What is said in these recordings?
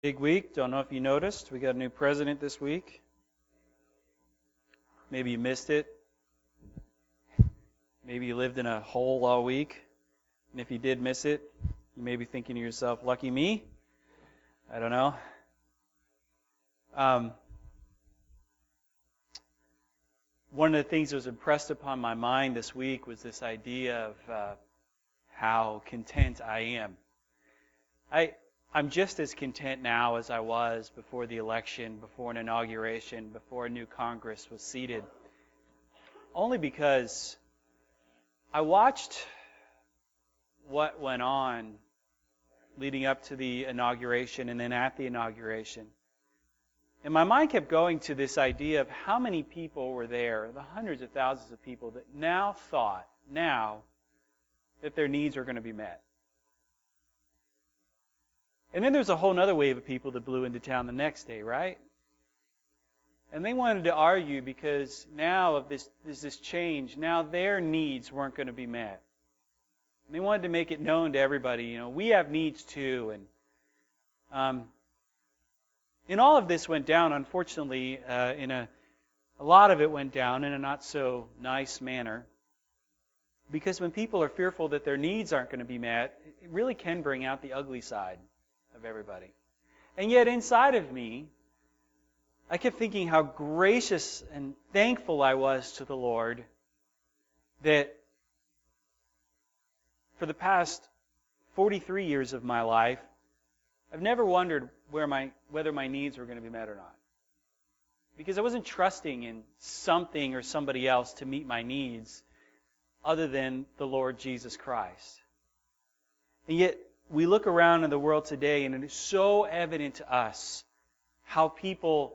Big week. Don't know if you noticed. We got a new president this week. Maybe you missed it. Maybe you lived in a hole all week. And if you did miss it, you may be thinking to yourself, lucky me. I don't know. Um, one of the things that was impressed upon my mind this week was this idea of uh, how content I am. I I'm just as content now as I was before the election, before an inauguration, before a new Congress was seated. Only because I watched what went on leading up to the inauguration and then at the inauguration. And my mind kept going to this idea of how many people were there, the hundreds of thousands of people that now thought, now, that their needs are going to be met. And then there's a whole other wave of people that blew into town the next day, right? And they wanted to argue because now of this there's this change. Now their needs weren't going to be met. And they wanted to make it known to everybody, you know, we have needs too. And um, and all of this went down, unfortunately, uh, in a a lot of it went down in a not so nice manner. Because when people are fearful that their needs aren't going to be met, it really can bring out the ugly side of everybody. And yet, inside of me, I kept thinking how gracious and thankful I was to the Lord that for the past 43 years of my life, I've never wondered my, whether my needs were going to be met or not. Because I wasn't trusting in something or somebody else to meet my needs other than the Lord Jesus Christ. And yet, we look around in the world today and it is so evident to us how people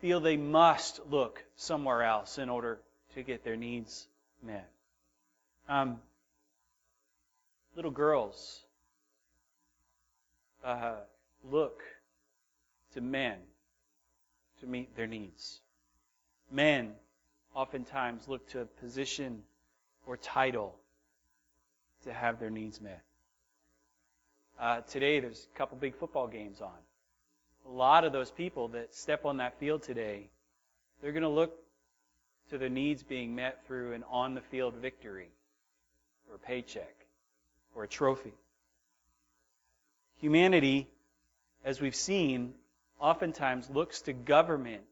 feel they must look somewhere else in order to get their needs met. Um, little girls uh, look to men to meet their needs. Men oftentimes look to a position or title to have their needs met. Uh, today, there's a couple big football games on. A lot of those people that step on that field today, they're going to look to their needs being met through an on the field victory, or paycheck, or a trophy. Humanity, as we've seen, oftentimes looks to government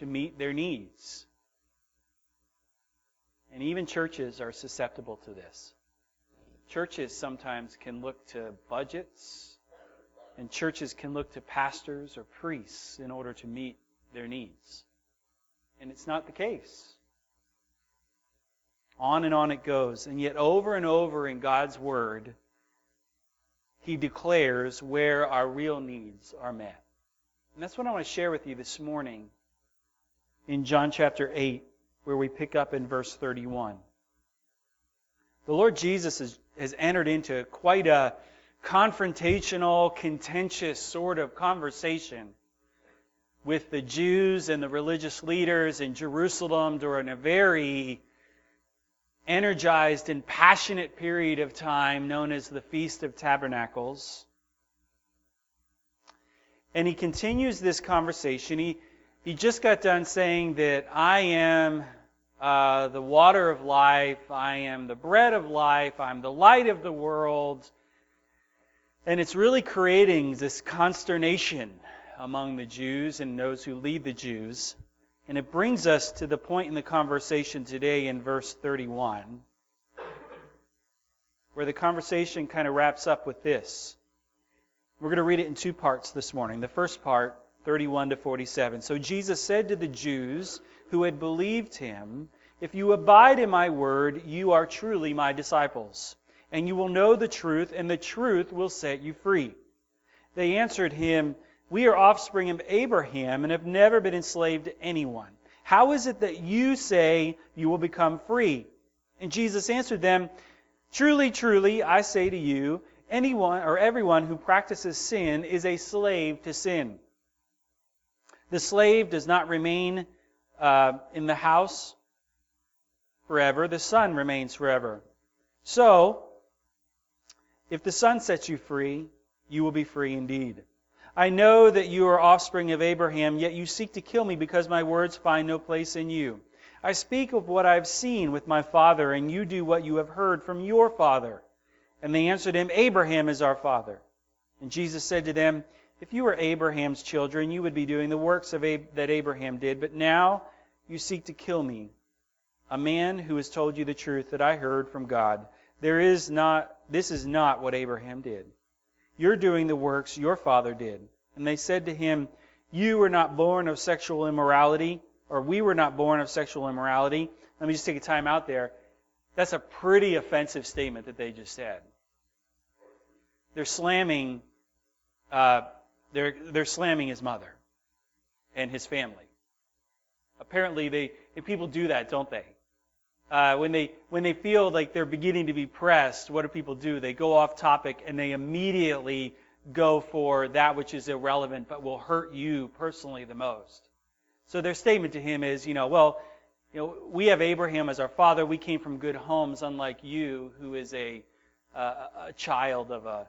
to meet their needs. And even churches are susceptible to this. Churches sometimes can look to budgets, and churches can look to pastors or priests in order to meet their needs. And it's not the case. On and on it goes. And yet, over and over in God's Word, He declares where our real needs are met. And that's what I want to share with you this morning in John chapter 8, where we pick up in verse 31. The Lord Jesus has, has entered into quite a confrontational, contentious sort of conversation with the Jews and the religious leaders in Jerusalem during a very energized and passionate period of time known as the Feast of Tabernacles. And he continues this conversation. He, he just got done saying that I am uh, the water of life. I am the bread of life. I'm the light of the world. And it's really creating this consternation among the Jews and those who lead the Jews. And it brings us to the point in the conversation today in verse 31, where the conversation kind of wraps up with this. We're going to read it in two parts this morning. The first part, 31 to 47. So Jesus said to the Jews who had believed him, If you abide in my word, you are truly my disciples, and you will know the truth, and the truth will set you free. They answered him, We are offspring of Abraham and have never been enslaved to anyone. How is it that you say you will become free? And Jesus answered them, Truly, truly, I say to you, anyone or everyone who practices sin is a slave to sin. The slave does not remain uh, in the house forever, the Son remains forever. So, if the Son sets you free, you will be free indeed. I know that you are offspring of Abraham, yet you seek to kill me because my words find no place in you. I speak of what I have seen with my father, and you do what you have heard from your father. And they answered him, Abraham is our father. And Jesus said to them, If you were Abraham's children, you would be doing the works of Ab- that Abraham did. But now you seek to kill me, a man who has told you the truth that I heard from God. There is not, this is not what Abraham did. You're doing the works your father did. And they said to him, You were not born of sexual immorality, or we were not born of sexual immorality. Let me just take a time out there. That's a pretty offensive statement that they just said. They're slamming, uh, they're, they're slamming his mother and his family. Apparently, they people do that, don't they? Uh, when they when they feel like they're beginning to be pressed, what do people do? They go off topic and they immediately go for that which is irrelevant but will hurt you personally the most. So their statement to him is, you know, well, you know, we have Abraham as our father. We came from good homes, unlike you, who is a uh, a child of a,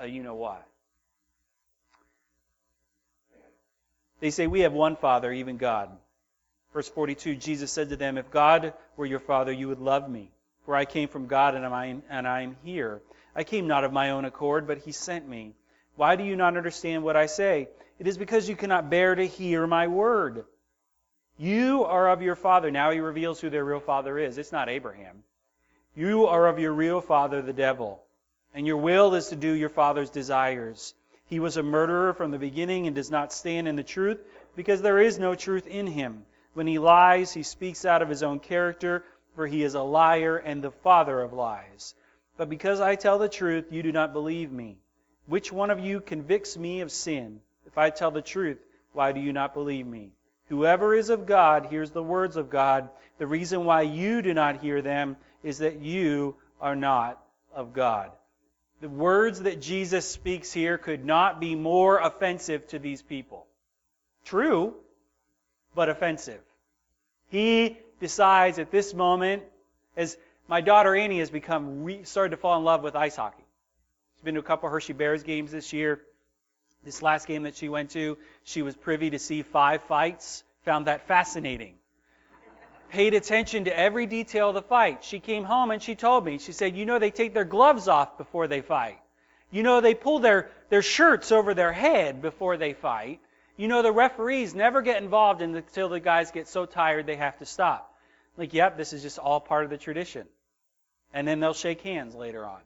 a you know what. They say we have one father, even God. Verse 42, Jesus said to them, If God were your father, you would love me, for I came from God and I am, here. I came not of my own accord, but he sent me. Why do you not understand what I say? It is because you cannot bear to hear my word. You are of your father. Now he reveals who their real father is. It's not Abraham. You are of your real father, the devil, and your will is to do your father's desires. He was a murderer from the beginning and does not stand in the truth, because there is no truth in him. When he lies, he speaks out of his own character, for he is a liar and the father of lies. But because I tell the truth, you do not believe me. Which one of you convicts me of sin? If I tell the truth, why do you not believe me? Whoever is of God hears the words of God. The reason why you do not hear them is that you are not of God. The words that Jesus speaks here could not be more offensive to these people. True, but offensive. He decides at this moment, as my daughter Annie has become re- started to fall in love with ice hockey. She's been to a couple Hershey Bears games this year. This last game that she went to, she was privy to see five fights. Found that fascinating. Paid attention to every detail of the fight. She came home and she told me, she said, You know, they take their gloves off before they fight. You know, they pull their, their shirts over their head before they fight. You know, the referees never get involved until the guys get so tired they have to stop. Like, yep, this is just all part of the tradition. And then they'll shake hands later on.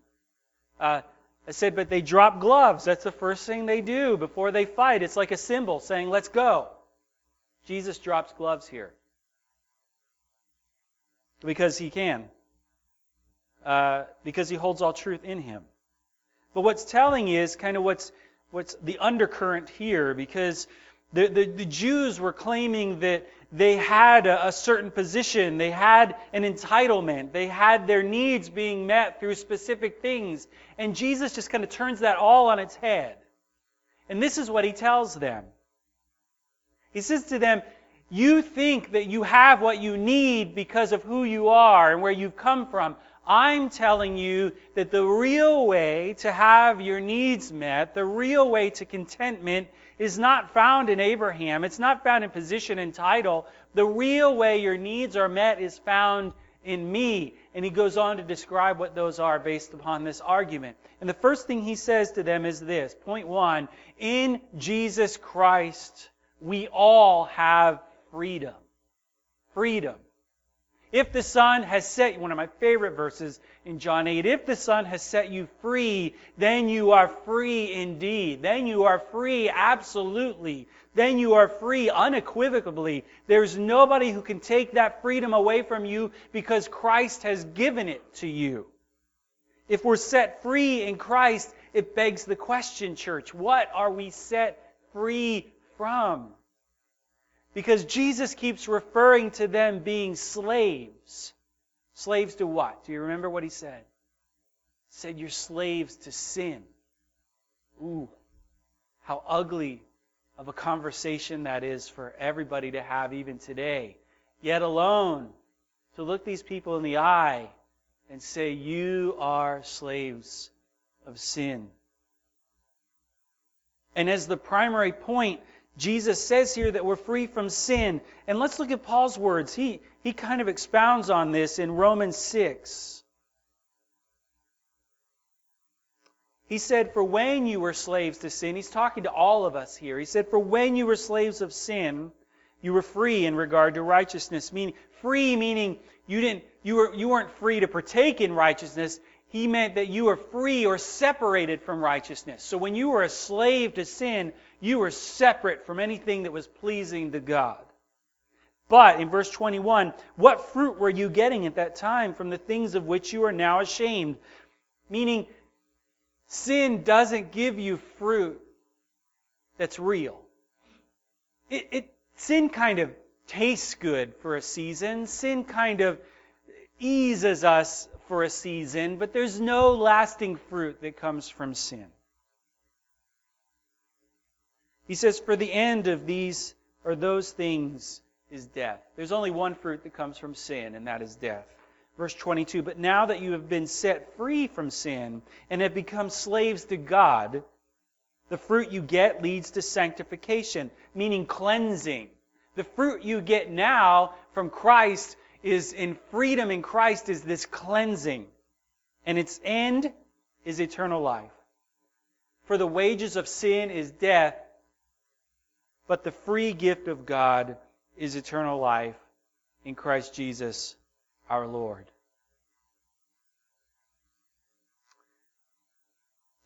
Uh, I said, but they drop gloves. That's the first thing they do before they fight. It's like a symbol saying, let's go. Jesus drops gloves here. Because he can. Uh, because he holds all truth in him. But what's telling is kind of what's what's the undercurrent here, because the, the, the Jews were claiming that they had a, a, certain position, they had an entitlement, they had their needs being met through specific things. And Jesus just kind of turns that all on its head. And this is what he tells them. He says to them, You think that you have what you need because of who you are and where you've come from. I'm telling you that the real way to have your needs met, the real way to contentment, is not found in Abraham. It's not found in position and title. The real way your needs are met is found in me. And he goes on to describe what those are based upon this argument. And the first thing he says to them is this point one In Jesus Christ, we all have freedom. Freedom. If the Son has set, you, one of my favorite verses in John 8, if the Son has set you free, then you are free indeed. Then you are free absolutely. Then you are free unequivocally. There's nobody who can take that freedom away from you because Christ has given it to you. If we're set free in Christ, it begs the question, church, what are we set free from? Because Jesus keeps referring to them being slaves. Slaves to what? Do you remember what he said? He said, You're slaves to sin. Ooh, how ugly of a conversation that is for everybody to have even today. Yet alone, to look these people in the eye and say, You are slaves of sin. And as the primary point, Jesus says here that we're free from sin. And let's look at Paul's words. He, he kind of expounds on this in Romans 6. He said, For when you were slaves to sin, he's talking to all of us here. He said, For when you were slaves of sin, you were free in regard to righteousness. Meaning free meaning you didn't you were you weren't free to partake in righteousness. He meant that you were free or separated from righteousness. So when you were a slave to sin, you were separate from anything that was pleasing to God. But in verse 21, what fruit were you getting at that time from the things of which you are now ashamed? Meaning, sin doesn't give you fruit that's real. It, it, sin kind of tastes good for a season. Sin kind of eases us for a season, but there's no lasting fruit that comes from sin. He says, For the end of these or those things is death. There's only one fruit that comes from sin, and that is death. Verse 22 But now that you have been set free from sin and have become slaves to God, the fruit you get leads to sanctification, meaning cleansing. The fruit you get now from Christ is in freedom in Christ is this cleansing. And its end is eternal life. For the wages of sin is death, but the free gift of God is eternal life in Christ Jesus our Lord.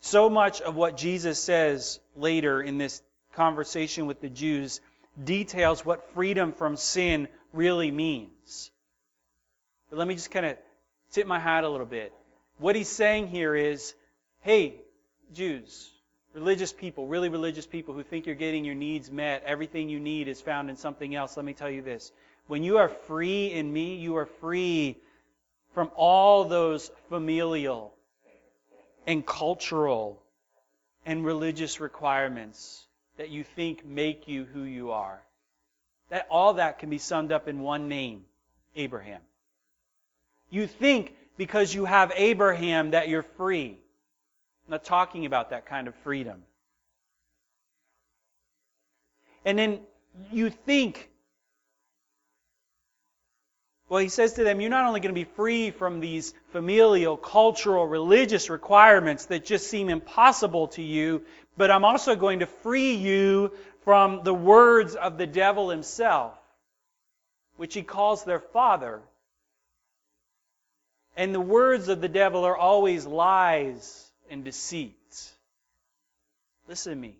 So much of what Jesus says later in this conversation with the Jews details what freedom from sin really means. But let me just kind of tip my hat a little bit. What he's saying here is hey, Jews, religious people, really religious people who think you're getting your needs met, everything you need is found in something else, let me tell you this. When you are free in me, you are free from all those familial and cultural and religious requirements that you think make you who you are. That all that can be summed up in one name, Abraham. You think because you have Abraham that you're free. Not talking about that kind of freedom. And then you think well, he says to them, You're not only going to be free from these familial, cultural, religious requirements that just seem impossible to you, but I'm also going to free you from the words of the devil himself, which he calls their father. And the words of the devil are always lies and deceit. Listen to me.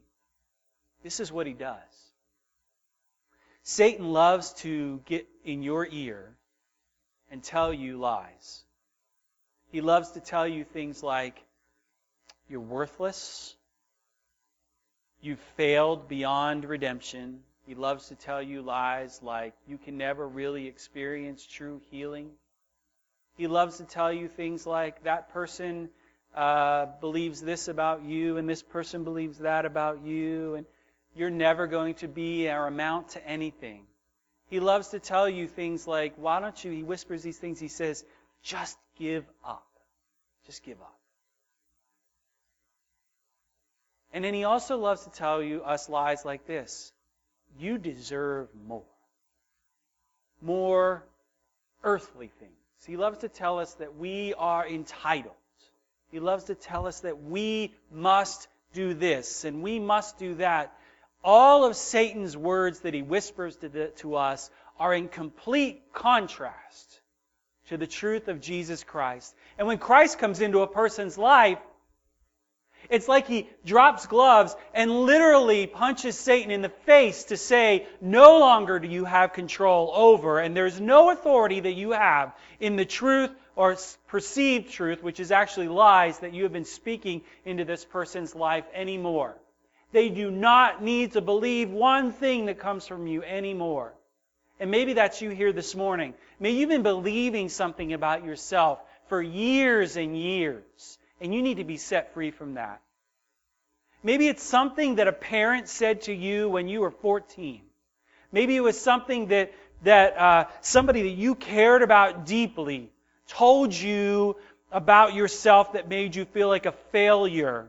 This is what he does. Satan loves to get in your ear and tell you lies. He loves to tell you things like, you're worthless, you've failed beyond redemption. He loves to tell you lies like, you can never really experience true healing. He loves to tell you things like, that person uh, believes this about you, and this person believes that about you, and you're never going to be or amount to anything. He loves to tell you things like, why don't you, he whispers these things, he says, just give up. Just give up. And then he also loves to tell you us lies like this. You deserve more. More earthly things. He loves to tell us that we are entitled. He loves to tell us that we must do this and we must do that all of Satan's words that he whispers to, the, to us are in complete contrast to the truth of Jesus Christ. And when Christ comes into a person's life, it's like he drops gloves and literally punches Satan in the face to say, no longer do you have control over, and there's no authority that you have in the truth or perceived truth, which is actually lies that you have been speaking into this person's life anymore. They do not need to believe one thing that comes from you anymore. And maybe that's you here this morning. Maybe you've been believing something about yourself for years and years, and you need to be set free from that. Maybe it's something that a parent said to you when you were 14. Maybe it was something that, that uh, somebody that you cared about deeply told you about yourself that made you feel like a failure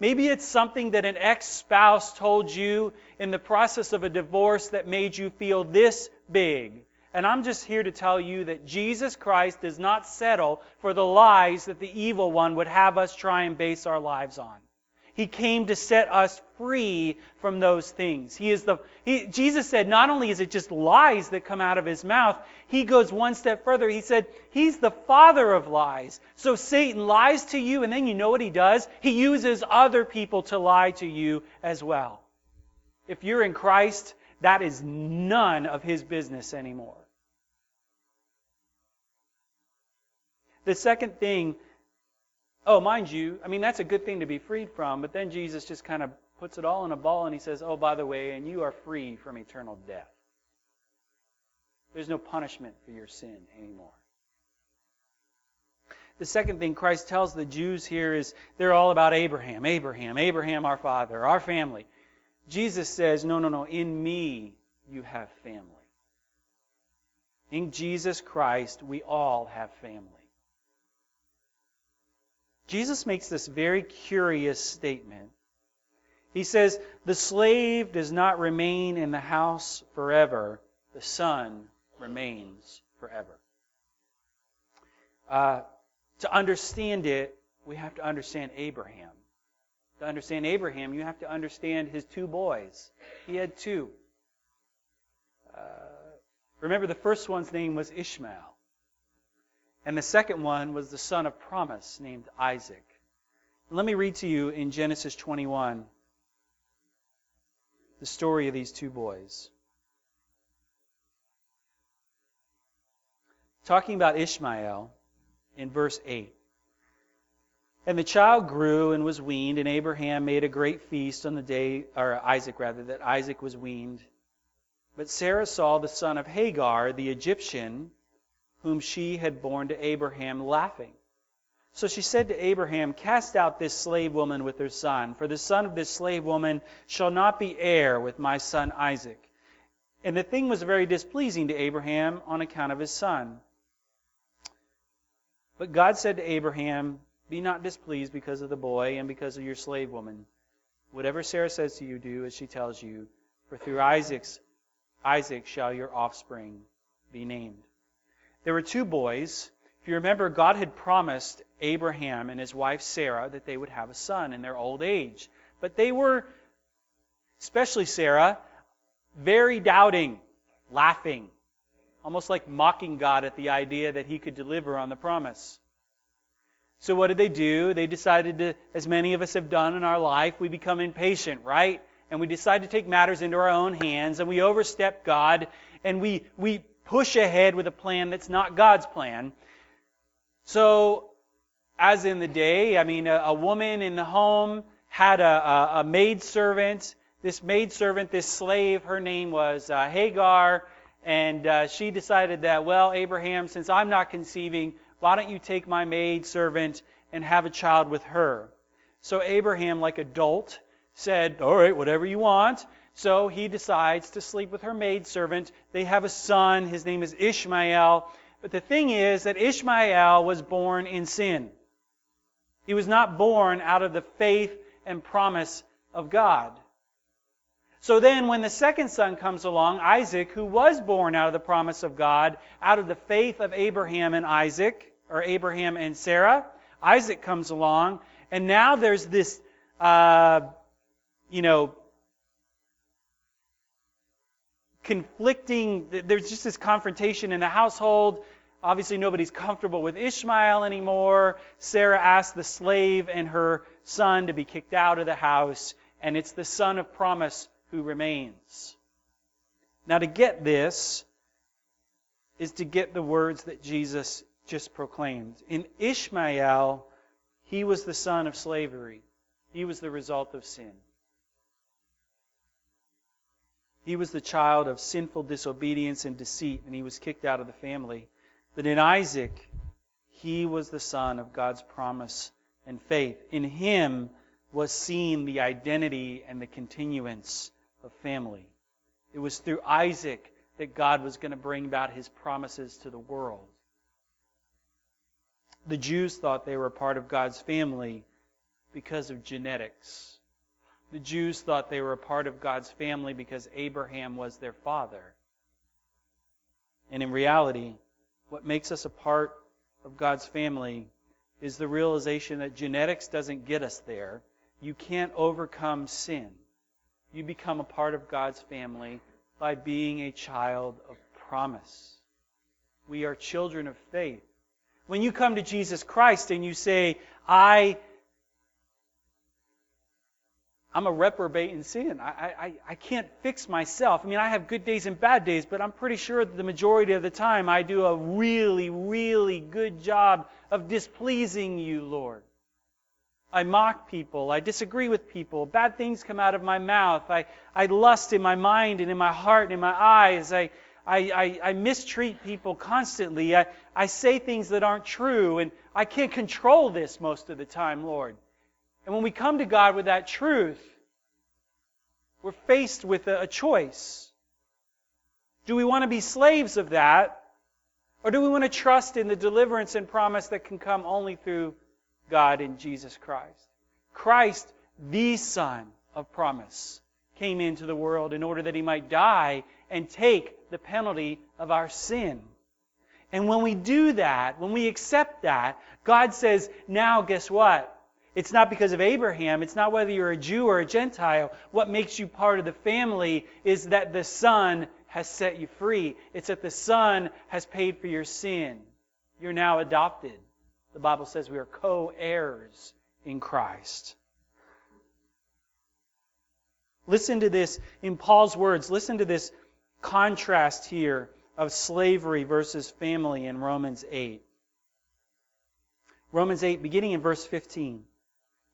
Maybe it's something that an ex spouse told you in the process of a divorce that made you feel this big. And I'm just here to tell you that Jesus Christ does not settle for the lies that the evil one would have us try and base our lives on. He came to set us free from those things. He is the he, Jesus said not only is it just lies that come out of his mouth, he goes one step further. He said he's the father of lies. So Satan lies to you and then you know what he does? He uses other people to lie to you as well. If you're in Christ, that is none of his business anymore. The second thing Oh, mind you, I mean, that's a good thing to be freed from, but then Jesus just kind of puts it all in a ball and he says, Oh, by the way, and you are free from eternal death. There's no punishment for your sin anymore. The second thing Christ tells the Jews here is they're all about Abraham, Abraham, Abraham, our father, our family. Jesus says, No, no, no, in me you have family. In Jesus Christ, we all have family. Jesus makes this very curious statement. He says, The slave does not remain in the house forever, the son remains forever. Uh, to understand it, we have to understand Abraham. To understand Abraham, you have to understand his two boys. He had two. Uh, remember, the first one's name was Ishmael. And the second one was the son of promise named Isaac. Let me read to you in Genesis 21 the story of these two boys. Talking about Ishmael in verse 8. And the child grew and was weaned, and Abraham made a great feast on the day, or Isaac rather, that Isaac was weaned. But Sarah saw the son of Hagar, the Egyptian, whom she had borne to Abraham, laughing. So she said to Abraham, Cast out this slave woman with her son, for the son of this slave woman shall not be heir with my son Isaac. And the thing was very displeasing to Abraham on account of his son. But God said to Abraham, Be not displeased because of the boy and because of your slave woman. Whatever Sarah says to you, do as she tells you, for through Isaac's Isaac shall your offspring be named. There were two boys. If you remember, God had promised Abraham and his wife Sarah that they would have a son in their old age. But they were, especially Sarah, very doubting, laughing, almost like mocking God at the idea that he could deliver on the promise. So what did they do? They decided to, as many of us have done in our life, we become impatient, right? And we decide to take matters into our own hands and we overstep God and we, we push ahead with a plan that's not God's plan. So, as in the day, I mean, a, a woman in the home had a, a, a maid servant. This maid servant, this slave, her name was uh, Hagar, and uh, she decided that, well, Abraham, since I'm not conceiving, why don't you take my maid servant and have a child with her? So Abraham, like adult, said, all right, whatever you want. So he decides to sleep with her maidservant. They have a son. His name is Ishmael. But the thing is that Ishmael was born in sin. He was not born out of the faith and promise of God. So then, when the second son comes along, Isaac, who was born out of the promise of God, out of the faith of Abraham and Isaac, or Abraham and Sarah, Isaac comes along, and now there's this, uh, you know, conflicting, there's just this confrontation in the household. Obviously, nobody's comfortable with Ishmael anymore. Sarah asks the slave and her son to be kicked out of the house, and it's the son of promise who remains. Now, to get this is to get the words that Jesus just proclaimed. In Ishmael, he was the son of slavery, he was the result of sin. He was the child of sinful disobedience and deceit, and he was kicked out of the family. But in Isaac, he was the son of God's promise and faith. In him was seen the identity and the continuance of family. It was through Isaac that God was going to bring about his promises to the world. The Jews thought they were part of God's family, because of genetics. The Jews thought they were a part of God's family because Abraham was their father. And in reality, what makes us a part of God's family is the realization that genetics doesn't get us there. You can't overcome sin. You become a part of God's family by being a child of promise. We are children of faith. When you come to Jesus Christ and you say, I I'm a reprobate in sin. I, I, I can't fix myself. I mean, I have good days and bad days, but I'm pretty sure that the majority of the time I do a really, really good job of displeasing you, Lord. I mock people. I disagree with people. Bad things come out of my mouth. I, I lust in my mind and in my heart and in my eyes. I, I, I, I mistreat people constantly. I, I say things that aren't true, and I can't control this most of the time, Lord. And when we come to God with that truth, we're faced with a, choice. Do we want to be slaves of that? Or do we want to trust in the deliverance and promise that can come only through God in Jesus Christ? Christ, the Son of promise, came into the world in order that he might die and take the penalty of our sin. And when we do that, when we accept that, God says, now guess what? It's not because of Abraham. It's not whether you're a Jew or a Gentile. What makes you part of the family is that the Son has set you free. It's that the Son has paid for your sin. You're now adopted. The Bible says we are co heirs in Christ. Listen to this in Paul's words. Listen to this contrast here of slavery versus family in Romans 8. Romans 8, beginning in verse 15.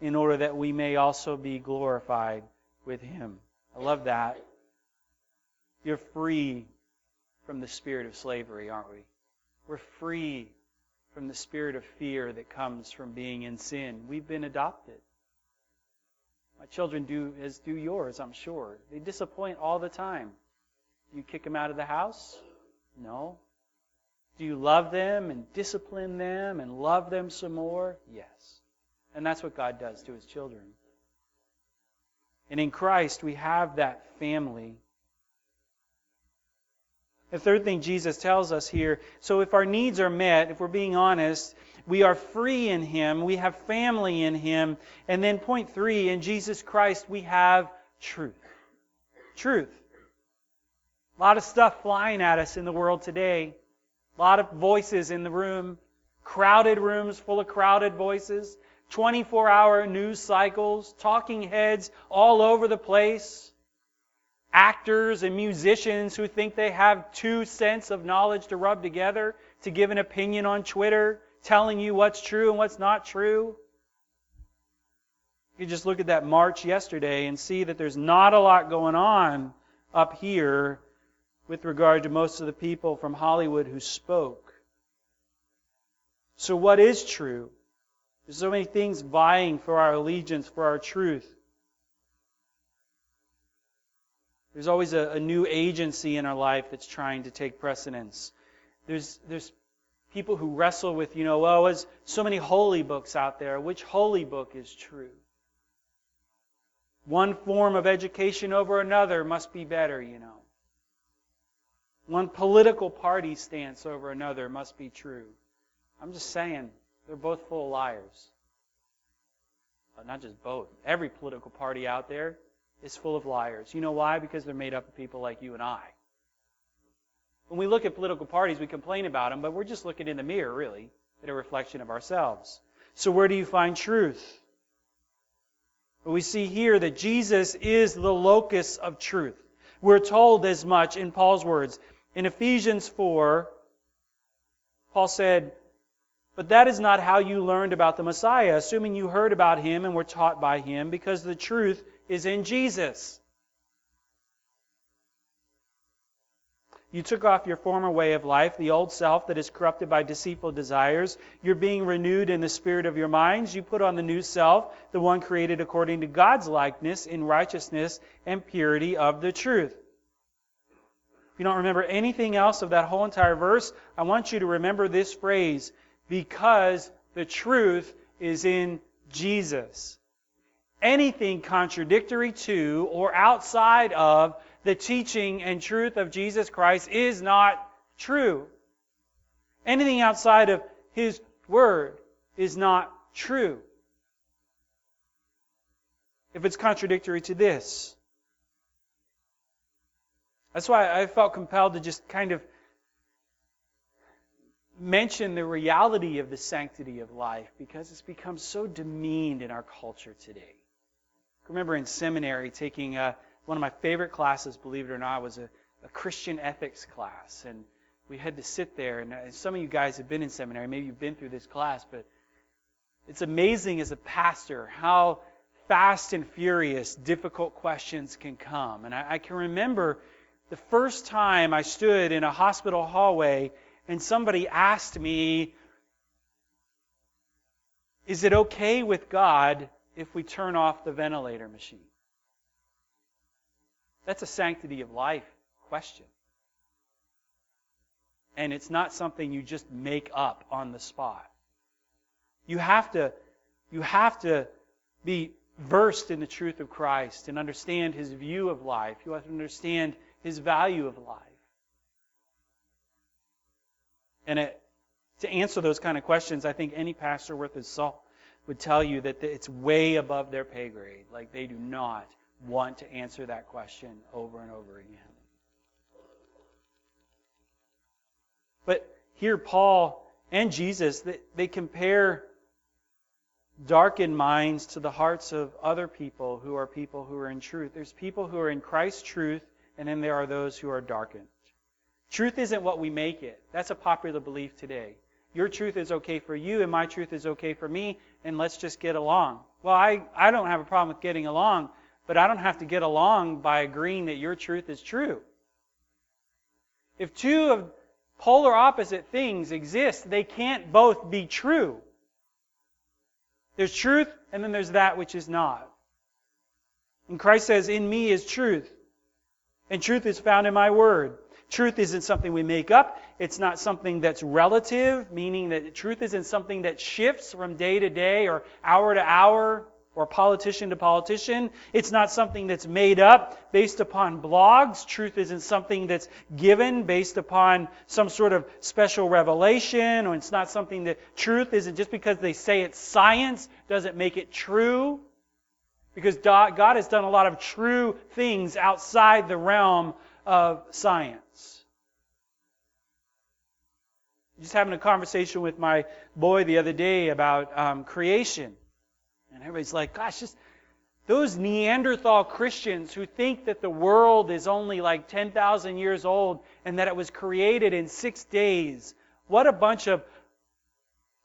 in order that we may also be glorified with him. I love that. You're free from the spirit of slavery, aren't we? We're free from the spirit of fear that comes from being in sin. We've been adopted. My children do as do yours, I'm sure. They disappoint all the time. You kick them out of the house? No. Do you love them and discipline them and love them some more? Yes. And that's what God does to his children. And in Christ, we have that family. The third thing Jesus tells us here so if our needs are met, if we're being honest, we are free in Him, we have family in Him. And then, point three, in Jesus Christ, we have truth. Truth. A lot of stuff flying at us in the world today, a lot of voices in the room, crowded rooms full of crowded voices. 24 hour news cycles, talking heads all over the place, actors and musicians who think they have two cents of knowledge to rub together to give an opinion on Twitter, telling you what's true and what's not true. You just look at that march yesterday and see that there's not a lot going on up here with regard to most of the people from Hollywood who spoke. So, what is true? There's so many things vying for our allegiance, for our truth. There's always a, a, new agency in our life that's trying to take precedence. There's, there's people who wrestle with, you know, well, there's so many holy books out there. Which holy book is true? One form of education over another must be better, you know. One political party stance over another must be true. I'm just saying, they're both full of liars. Uh, not just both. Every political party out there is full of liars. You know why? Because they're made up of people like you and I. When we look at political parties, we complain about them, but we're just looking in the mirror, really, at a reflection of ourselves. So, where do you find truth? We see here that Jesus is the locus of truth. We're told as much in Paul's words. In Ephesians 4, Paul said, But that is not how you learned about the Messiah, assuming you heard about him and were taught by him, because the truth is in Jesus. You took off your former way of life, the old self that is corrupted by deceitful desires. You're being renewed in the spirit of your minds. You put on the new self, the one created according to God's likeness in righteousness and purity of the truth. If you don't remember anything else of that whole entire verse, I want you to remember this phrase because the truth is in Jesus. Anything contradictory to or outside of the teaching and truth of Jesus Christ is not true. Anything outside of His Word is not true. If it's contradictory to this. That's why I felt compelled to just kind of mention the reality of the sanctity of life because it's become so demeaned in our culture today. I remember in seminary taking a, uh, one of my favorite classes, believe it or not, was a, a Christian ethics class. And we had to sit there, and, uh, some of you guys have been in seminary, maybe you've been through this class, but it's amazing as a pastor how fast and furious difficult questions can come. And I, I can remember the first time I stood in a hospital hallway and somebody asked me, Is it okay with God if we turn off the ventilator machine? That's a sanctity of life question. And it's not something you just make up on the spot. You have to, you have to be versed in the truth of Christ and understand his view of life. You have to understand his value of life. And it, to answer those kind of questions, I think any pastor worth his salt would tell you that it's way above their pay grade. Like they do not want to answer that question over and over again. But here, Paul and Jesus, they, they compare darkened minds to the hearts of other people who are people who are in truth. There's people who are in Christ's truth, and then there are those who are darkened. Truth isn't what we make it. That's a popular belief today. Your truth is okay for you, and my truth is okay for me, and let's just get along. Well, I, I don't have a problem with getting along, but I don't have to get along by agreeing that your truth is true. If two of polar opposite things exist, they can't both be true. There's truth, and then there's that which is not. And Christ says, In me is truth, and truth is found in my word. Truth isn't something we make up. It's not something that's relative, meaning that truth isn't something that shifts from day to day or hour to hour or politician to politician. It's not something that's made up based upon blogs. Truth isn't something that's given based upon some sort of special revelation, or it's not something that truth isn't just because they say it's science doesn't make it true. Because God has done a lot of true things outside the realm of science. Just having a conversation with my boy the other day about um, creation. And everybody's like, gosh, just those Neanderthal Christians who think that the world is only like 10,000 years old and that it was created in six days. What a bunch of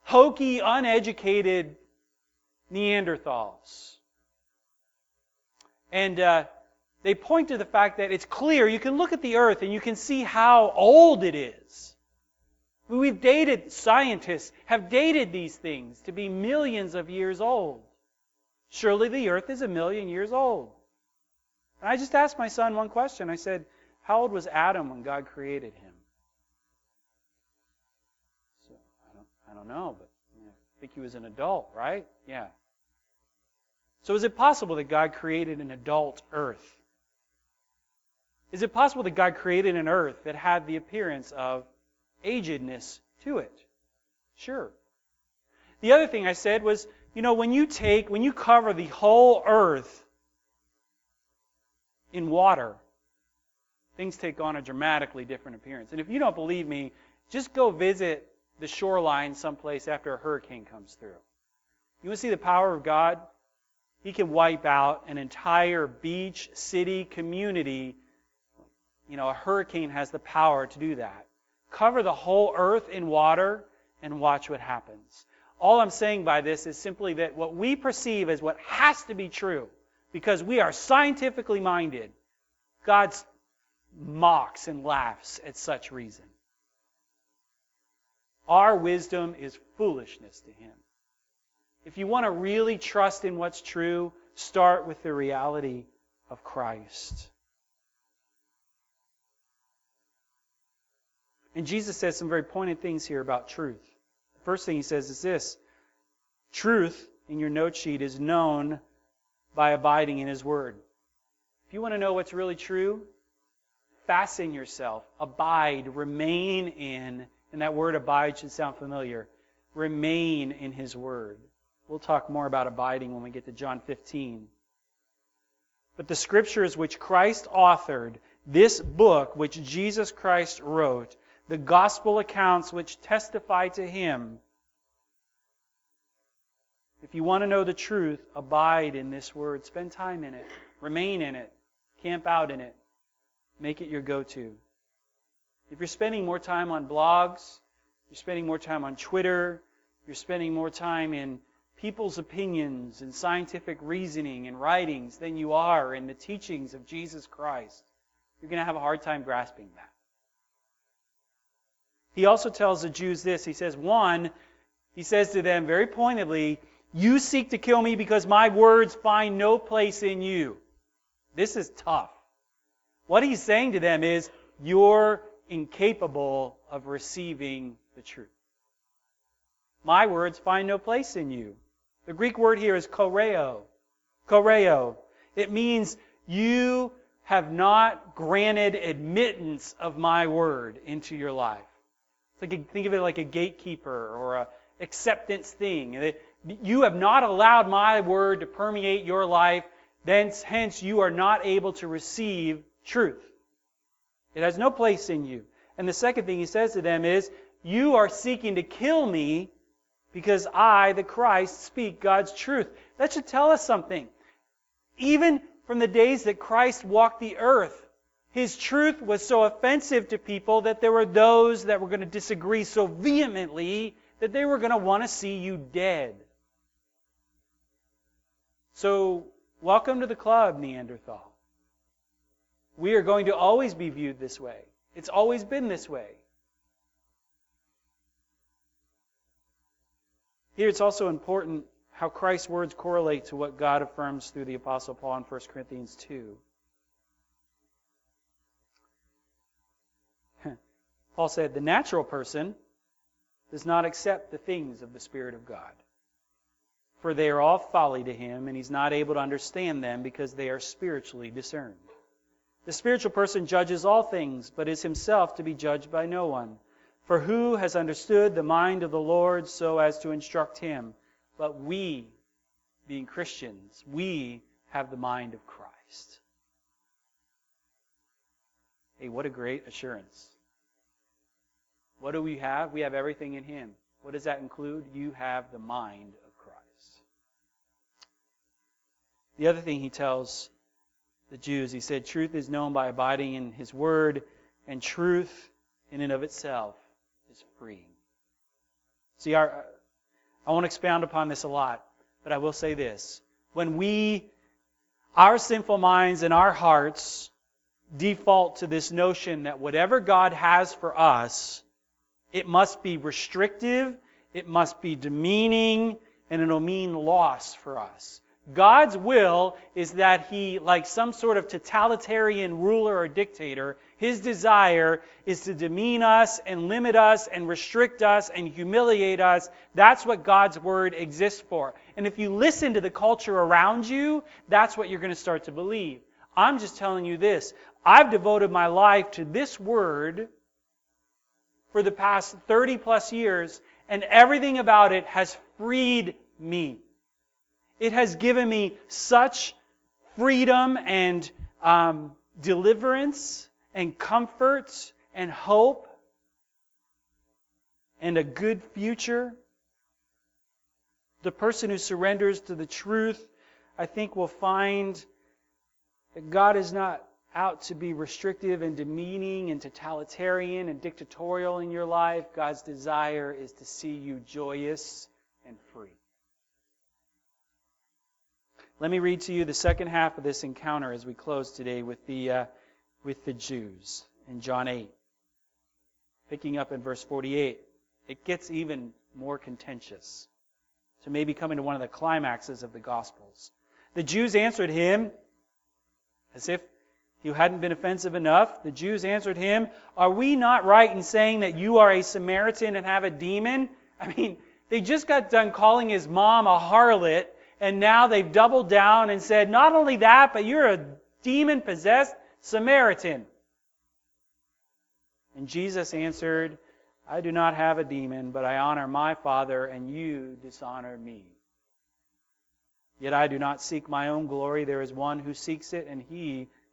hokey, uneducated Neanderthals. And uh, they point to the fact that it's clear. You can look at the earth and you can see how old it is. We've dated, scientists have dated these things to be millions of years old. Surely the earth is a million years old. And I just asked my son one question. I said, How old was Adam when God created him? I don't, I don't know, but I think he was an adult, right? Yeah. So is it possible that God created an adult earth? Is it possible that God created an earth that had the appearance of agedness to it? Sure. The other thing I said was, you know, when you take, when you cover the whole earth in water, things take on a dramatically different appearance. And if you don't believe me, just go visit the shoreline someplace after a hurricane comes through. You want to see the power of God? He can wipe out an entire beach, city, community you know, a hurricane has the power to do that. Cover the whole earth in water, and watch what happens. All I'm saying by this is simply that what we perceive as what has to be true, because we are scientifically minded, God mocks and laughs at such reason. Our wisdom is foolishness to him. If you want to really trust in what's true, start with the reality of Christ. And Jesus says some very pointed things here about truth. The first thing he says is this truth in your note sheet is known by abiding in his word. If you want to know what's really true, fasten yourself, abide, remain in, and that word abide should sound familiar. Remain in his word. We'll talk more about abiding when we get to John 15. But the scriptures which Christ authored, this book which Jesus Christ wrote, the gospel accounts which testify to him. If you want to know the truth, abide in this word. Spend time in it. Remain in it. Camp out in it. Make it your go to. If you're spending more time on blogs, you're spending more time on Twitter, you're spending more time in people's opinions and scientific reasoning and writings than you are in the teachings of Jesus Christ, you're going to have a hard time grasping that. He also tells the Jews this. He says, one, he says to them very pointedly, You seek to kill me because my words find no place in you. This is tough. What he's saying to them is, You're incapable of receiving the truth. My words find no place in you. The Greek word here is koreo. Koreo. It means you have not granted admittance of my word into your life. It's like a, think of it like a gatekeeper or a acceptance thing. You have not allowed my word to permeate your life, thence hence you are not able to receive truth. It has no place in you. And the second thing he says to them is, you are seeking to kill me because I, the Christ, speak God's truth. That should tell us something. Even from the days that Christ walked the earth, his truth was so offensive to people that there were those that were going to disagree so vehemently that they were going to want to see you dead. So, welcome to the club, Neanderthal. We are going to always be viewed this way. It's always been this way. Here it's also important how Christ's words correlate to what God affirms through the Apostle Paul in 1 Corinthians 2. Paul said, The natural person does not accept the things of the Spirit of God, for they are all folly to him, and he's not able to understand them because they are spiritually discerned. The spiritual person judges all things, but is himself to be judged by no one. For who has understood the mind of the Lord so as to instruct him? But we, being Christians, we have the mind of Christ. Hey, what a great assurance. What do we have? We have everything in Him. What does that include? You have the mind of Christ. The other thing he tells the Jews, he said, truth is known by abiding in His Word, and truth in and of itself is freeing. See, our, I won't expound upon this a lot, but I will say this. When we, our sinful minds and our hearts, default to this notion that whatever God has for us it must be restrictive, it must be demeaning, and it'll mean loss for us. God's will is that He, like some sort of totalitarian ruler or dictator, His desire is to demean us and limit us and restrict us and humiliate us. That's what God's Word exists for. And if you listen to the culture around you, that's what you're going to start to believe. I'm just telling you this. I've devoted my life to this Word for the past 30 plus years, and everything about it has freed me. It has given me such freedom and um, deliverance and comfort and hope and a good future. The person who surrenders to the truth, I think, will find that God is not out to be restrictive and demeaning and totalitarian and dictatorial in your life. God's desire is to see you joyous and free. Let me read to you the second half of this encounter as we close today with the, uh, with the Jews in John 8. Picking up in verse 48, it gets even more contentious. So maybe coming to one of the climaxes of the Gospels. The Jews answered him, as if he hadn't been offensive enough. The Jews answered him, Are we not right in saying that you are a Samaritan and have a demon? I mean, they just got done calling his mom a harlot and now they've doubled down and said, not only that, but you're a demon possessed Samaritan. And Jesus answered, I do not have a demon, but I honor my Father, and you dishonor me. Yet I do not seek my own glory. There is one who seeks it, and he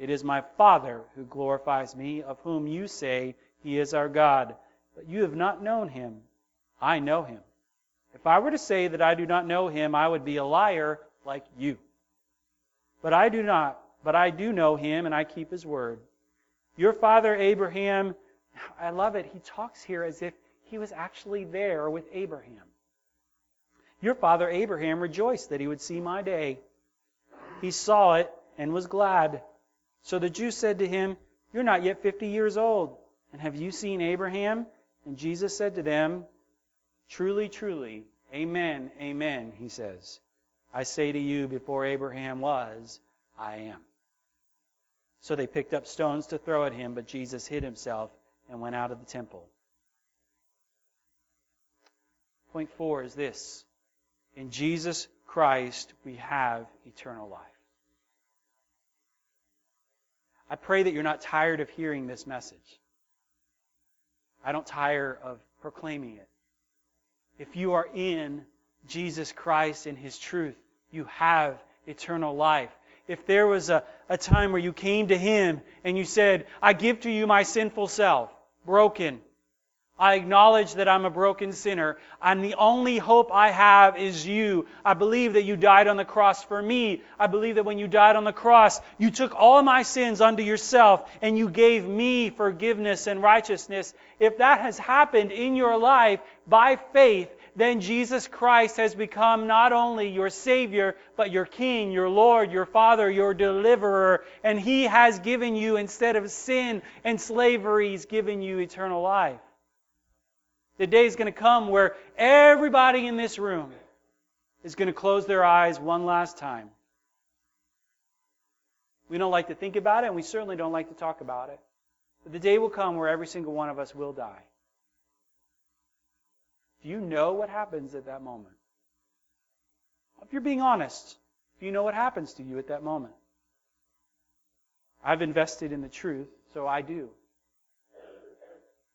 It is my Father who glorifies me, of whom you say he is our God. But you have not known him. I know him. If I were to say that I do not know him, I would be a liar like you. But I do not, but I do know him and I keep his word. Your father Abraham, I love it. He talks here as if he was actually there with Abraham. Your father Abraham rejoiced that he would see my day. He saw it and was glad. So the Jews said to him, You're not yet fifty years old, and have you seen Abraham? And Jesus said to them, Truly, truly, amen, amen, he says. I say to you, before Abraham was, I am. So they picked up stones to throw at him, but Jesus hid himself and went out of the temple. Point four is this In Jesus Christ, we have eternal life. I pray that you're not tired of hearing this message. I don't tire of proclaiming it. If you are in Jesus Christ and His truth, you have eternal life. If there was a, a time where you came to Him and you said, I give to you my sinful self, broken. I acknowledge that I'm a broken sinner, and the only hope I have is you. I believe that you died on the cross for me. I believe that when you died on the cross, you took all my sins unto yourself, and you gave me forgiveness and righteousness. If that has happened in your life by faith, then Jesus Christ has become not only your Savior, but your King, your Lord, your Father, your Deliverer. And He has given you, instead of sin and slavery, He's given you eternal life. The day is going to come where everybody in this room is going to close their eyes one last time. We don't like to think about it, and we certainly don't like to talk about it. But the day will come where every single one of us will die. Do you know what happens at that moment? If you're being honest, do you know what happens to you at that moment? I've invested in the truth, so I do.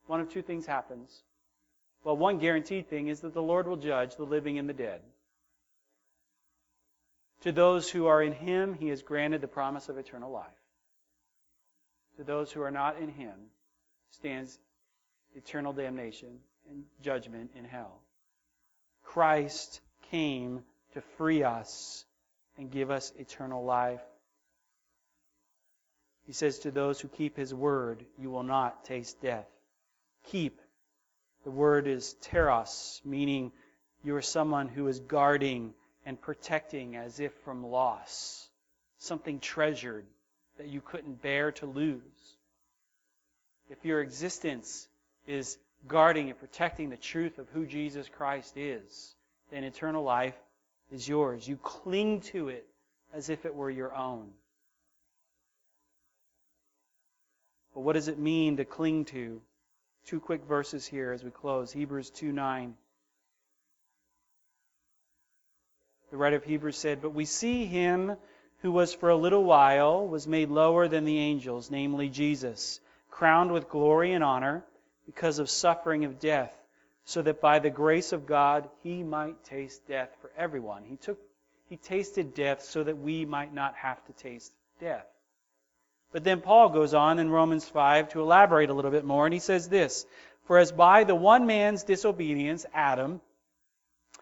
One of two things happens. Well, one guaranteed thing is that the Lord will judge the living and the dead. To those who are in Him, He has granted the promise of eternal life. To those who are not in Him, stands eternal damnation and judgment in hell. Christ came to free us and give us eternal life. He says to those who keep his word, you will not taste death. Keep. The word is teros, meaning you are someone who is guarding and protecting as if from loss, something treasured that you couldn't bear to lose. If your existence is guarding and protecting the truth of who Jesus Christ is, then eternal life is yours. You cling to it as if it were your own. But what does it mean to cling to? Two quick verses here as we close. Hebrews 2 9. The writer of Hebrews said, But we see him who was for a little while was made lower than the angels, namely Jesus, crowned with glory and honor because of suffering of death, so that by the grace of God he might taste death for everyone. He took he tasted death so that we might not have to taste death. But then Paul goes on in Romans 5 to elaborate a little bit more, and he says this For as by the one man's disobedience, Adam,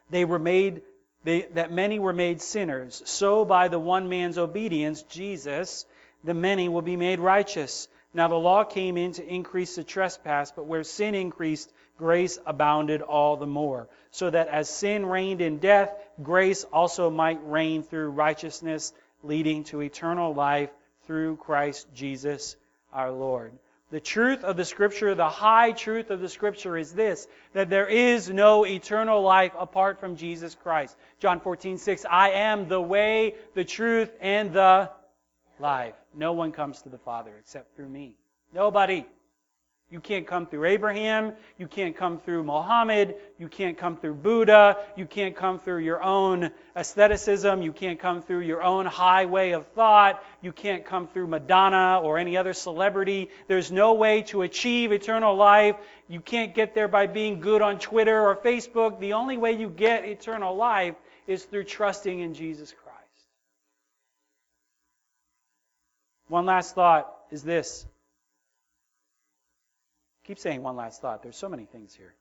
they were made they, that many were made sinners, so by the one man's obedience, Jesus, the many will be made righteous. Now the law came in to increase the trespass, but where sin increased, grace abounded all the more. So that as sin reigned in death, grace also might reign through righteousness, leading to eternal life through Christ Jesus our Lord. The truth of the Scripture, the high truth of the Scripture is this that there is no eternal life apart from Jesus Christ. John 14, 6, I am the way, the truth, and the life. No one comes to the Father except through me. Nobody. You can't come through Abraham. You can't come through Mohammed. You can't come through Buddha. You can't come through your own aestheticism. You can't come through your own high way of thought. You can't come through Madonna or any other celebrity. There's no way to achieve eternal life. You can't get there by being good on Twitter or Facebook. The only way you get eternal life is through trusting in Jesus Christ. One last thought is this keep saying one last thought. There's so many things here.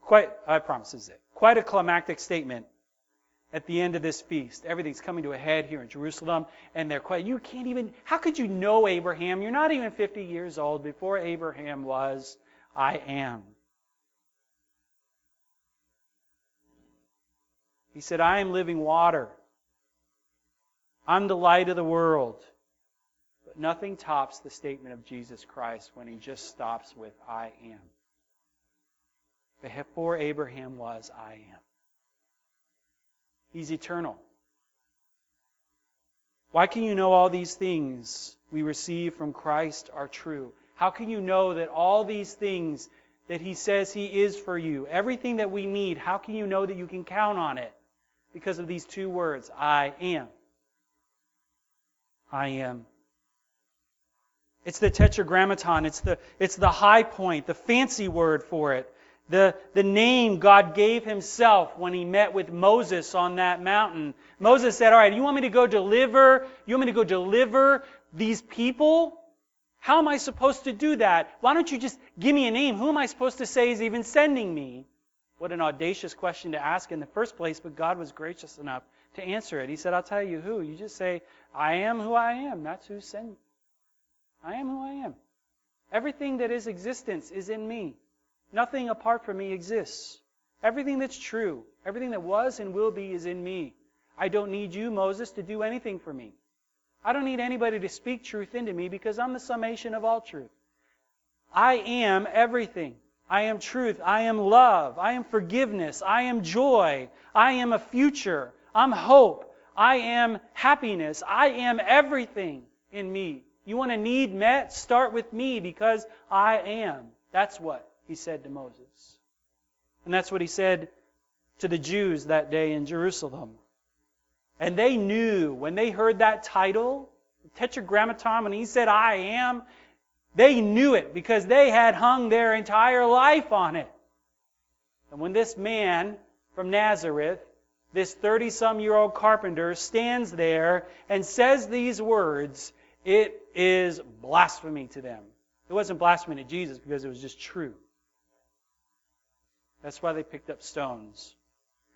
Quite, I promise this is it. Quite a climactic statement at the end of this feast. Everything's coming to a head here in Jerusalem, and they're quite, you can't even, how could you know Abraham? You're not even 50 years old. Before Abraham was, I am. He said, I am living water. I'm the light of the world. But nothing tops the statement of Jesus Christ when he just stops with, I am. Before Abraham was, I am. He's eternal. Why can you know all these things we receive from Christ are true? How can you know that all these things that He says He is for you, everything that we need, how can you know that you can count on it? Because of these two words, I am. I am. It's the tetragrammaton. It's the, it's the high point, the fancy word for it. The, the name God gave himself when he met with Moses on that mountain. Moses said, All right, you want me to go deliver? You want me to go deliver these people? How am I supposed to do that? Why don't you just give me a name? Who am I supposed to say is even sending me? What an audacious question to ask in the first place, but God was gracious enough to answer it. He said, I'll tell you who. You just say, I am who I am. That's who sent I am who I am. Everything that is existence is in me. Nothing apart from me exists. Everything that's true, everything that was and will be is in me. I don't need you, Moses, to do anything for me. I don't need anybody to speak truth into me because I'm the summation of all truth. I am everything. I am truth. I am love. I am forgiveness. I am joy. I am a future. I'm hope. I am happiness. I am everything in me. You want a need met? Start with me because I am. That's what he said to Moses. And that's what he said to the Jews that day in Jerusalem. And they knew when they heard that title, Tetragrammaton, when he said, I am, they knew it because they had hung their entire life on it. And when this man from Nazareth, this 30 some year old carpenter, stands there and says these words, it is blasphemy to them. It wasn't blasphemy to Jesus because it was just true. That's why they picked up stones.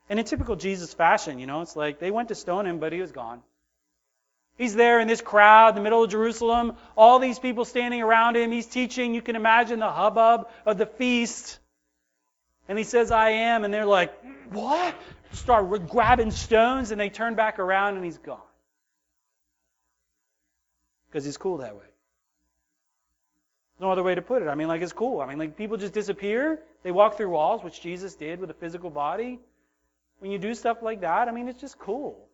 And in typical Jesus fashion, you know, it's like they went to stone him, but he was gone. He's there in this crowd the middle of Jerusalem, all these people standing around him. He's teaching. You can imagine the hubbub of the feast. And he says, I am. And they're like, What? Start grabbing stones, and they turn back around, and he's gone because he's cool that way. no other way to put it. I mean, like, it's cool. I mean, like, people just disappear. They walk through walls, which Jesus did with a physical body. When you do stuff like that, I mean, it's just cool.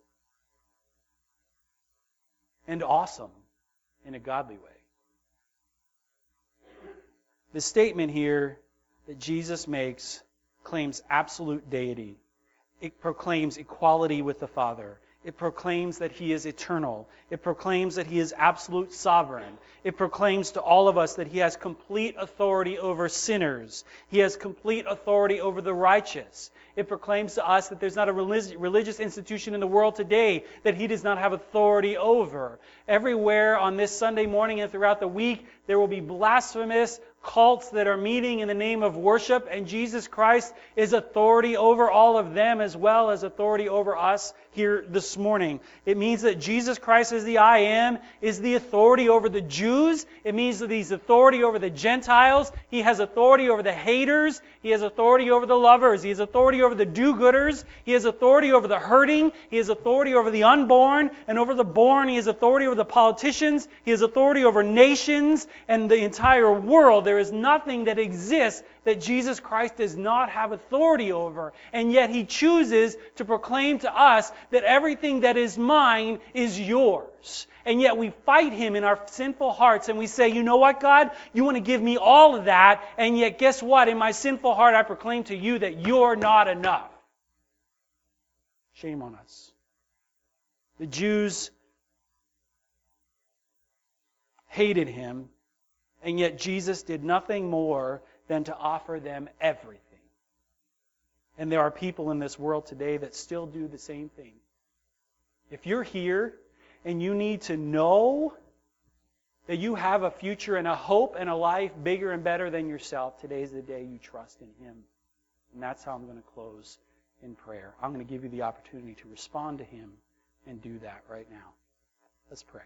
And awesome in a godly way. The statement here that Jesus makes claims absolute deity. It proclaims equality with the Father. It proclaims that He is eternal. It proclaims that He is absolute sovereign. It proclaims to all of us that He has complete authority over sinners. He has complete authority over the righteous. It proclaims to us that there's not a religious institution in the world today that He does not have authority over. Everywhere on this Sunday morning and throughout the week, there will be blasphemous, cults that are meeting in the name of worship, and Jesus Christ is authority over all of them as well as authority over us here this morning. It means that Jesus Christ is the I am, is the authority over the Jews. It means that he's authority over the Gentiles. He has authority over the haters. He has authority over the lovers. He has authority over the do gooders. He has authority over the hurting. He has authority over the unborn and over the born. He has authority over the politicians. He has authority over nations and the entire world. There is nothing that exists that Jesus Christ does not have authority over. And yet he chooses to proclaim to us that everything that is mine is yours. And yet we fight him in our sinful hearts and we say, you know what, God? You want to give me all of that. And yet guess what? In my sinful heart, I proclaim to you that you're not enough. Shame on us. The Jews hated him and yet Jesus did nothing more than to offer them everything. And there are people in this world today that still do the same thing. If you're here and you need to know that you have a future and a hope and a life bigger and better than yourself, today is the day you trust in Him. And that's how I'm going to close in prayer. I'm going to give you the opportunity to respond to Him and do that right now. Let's pray.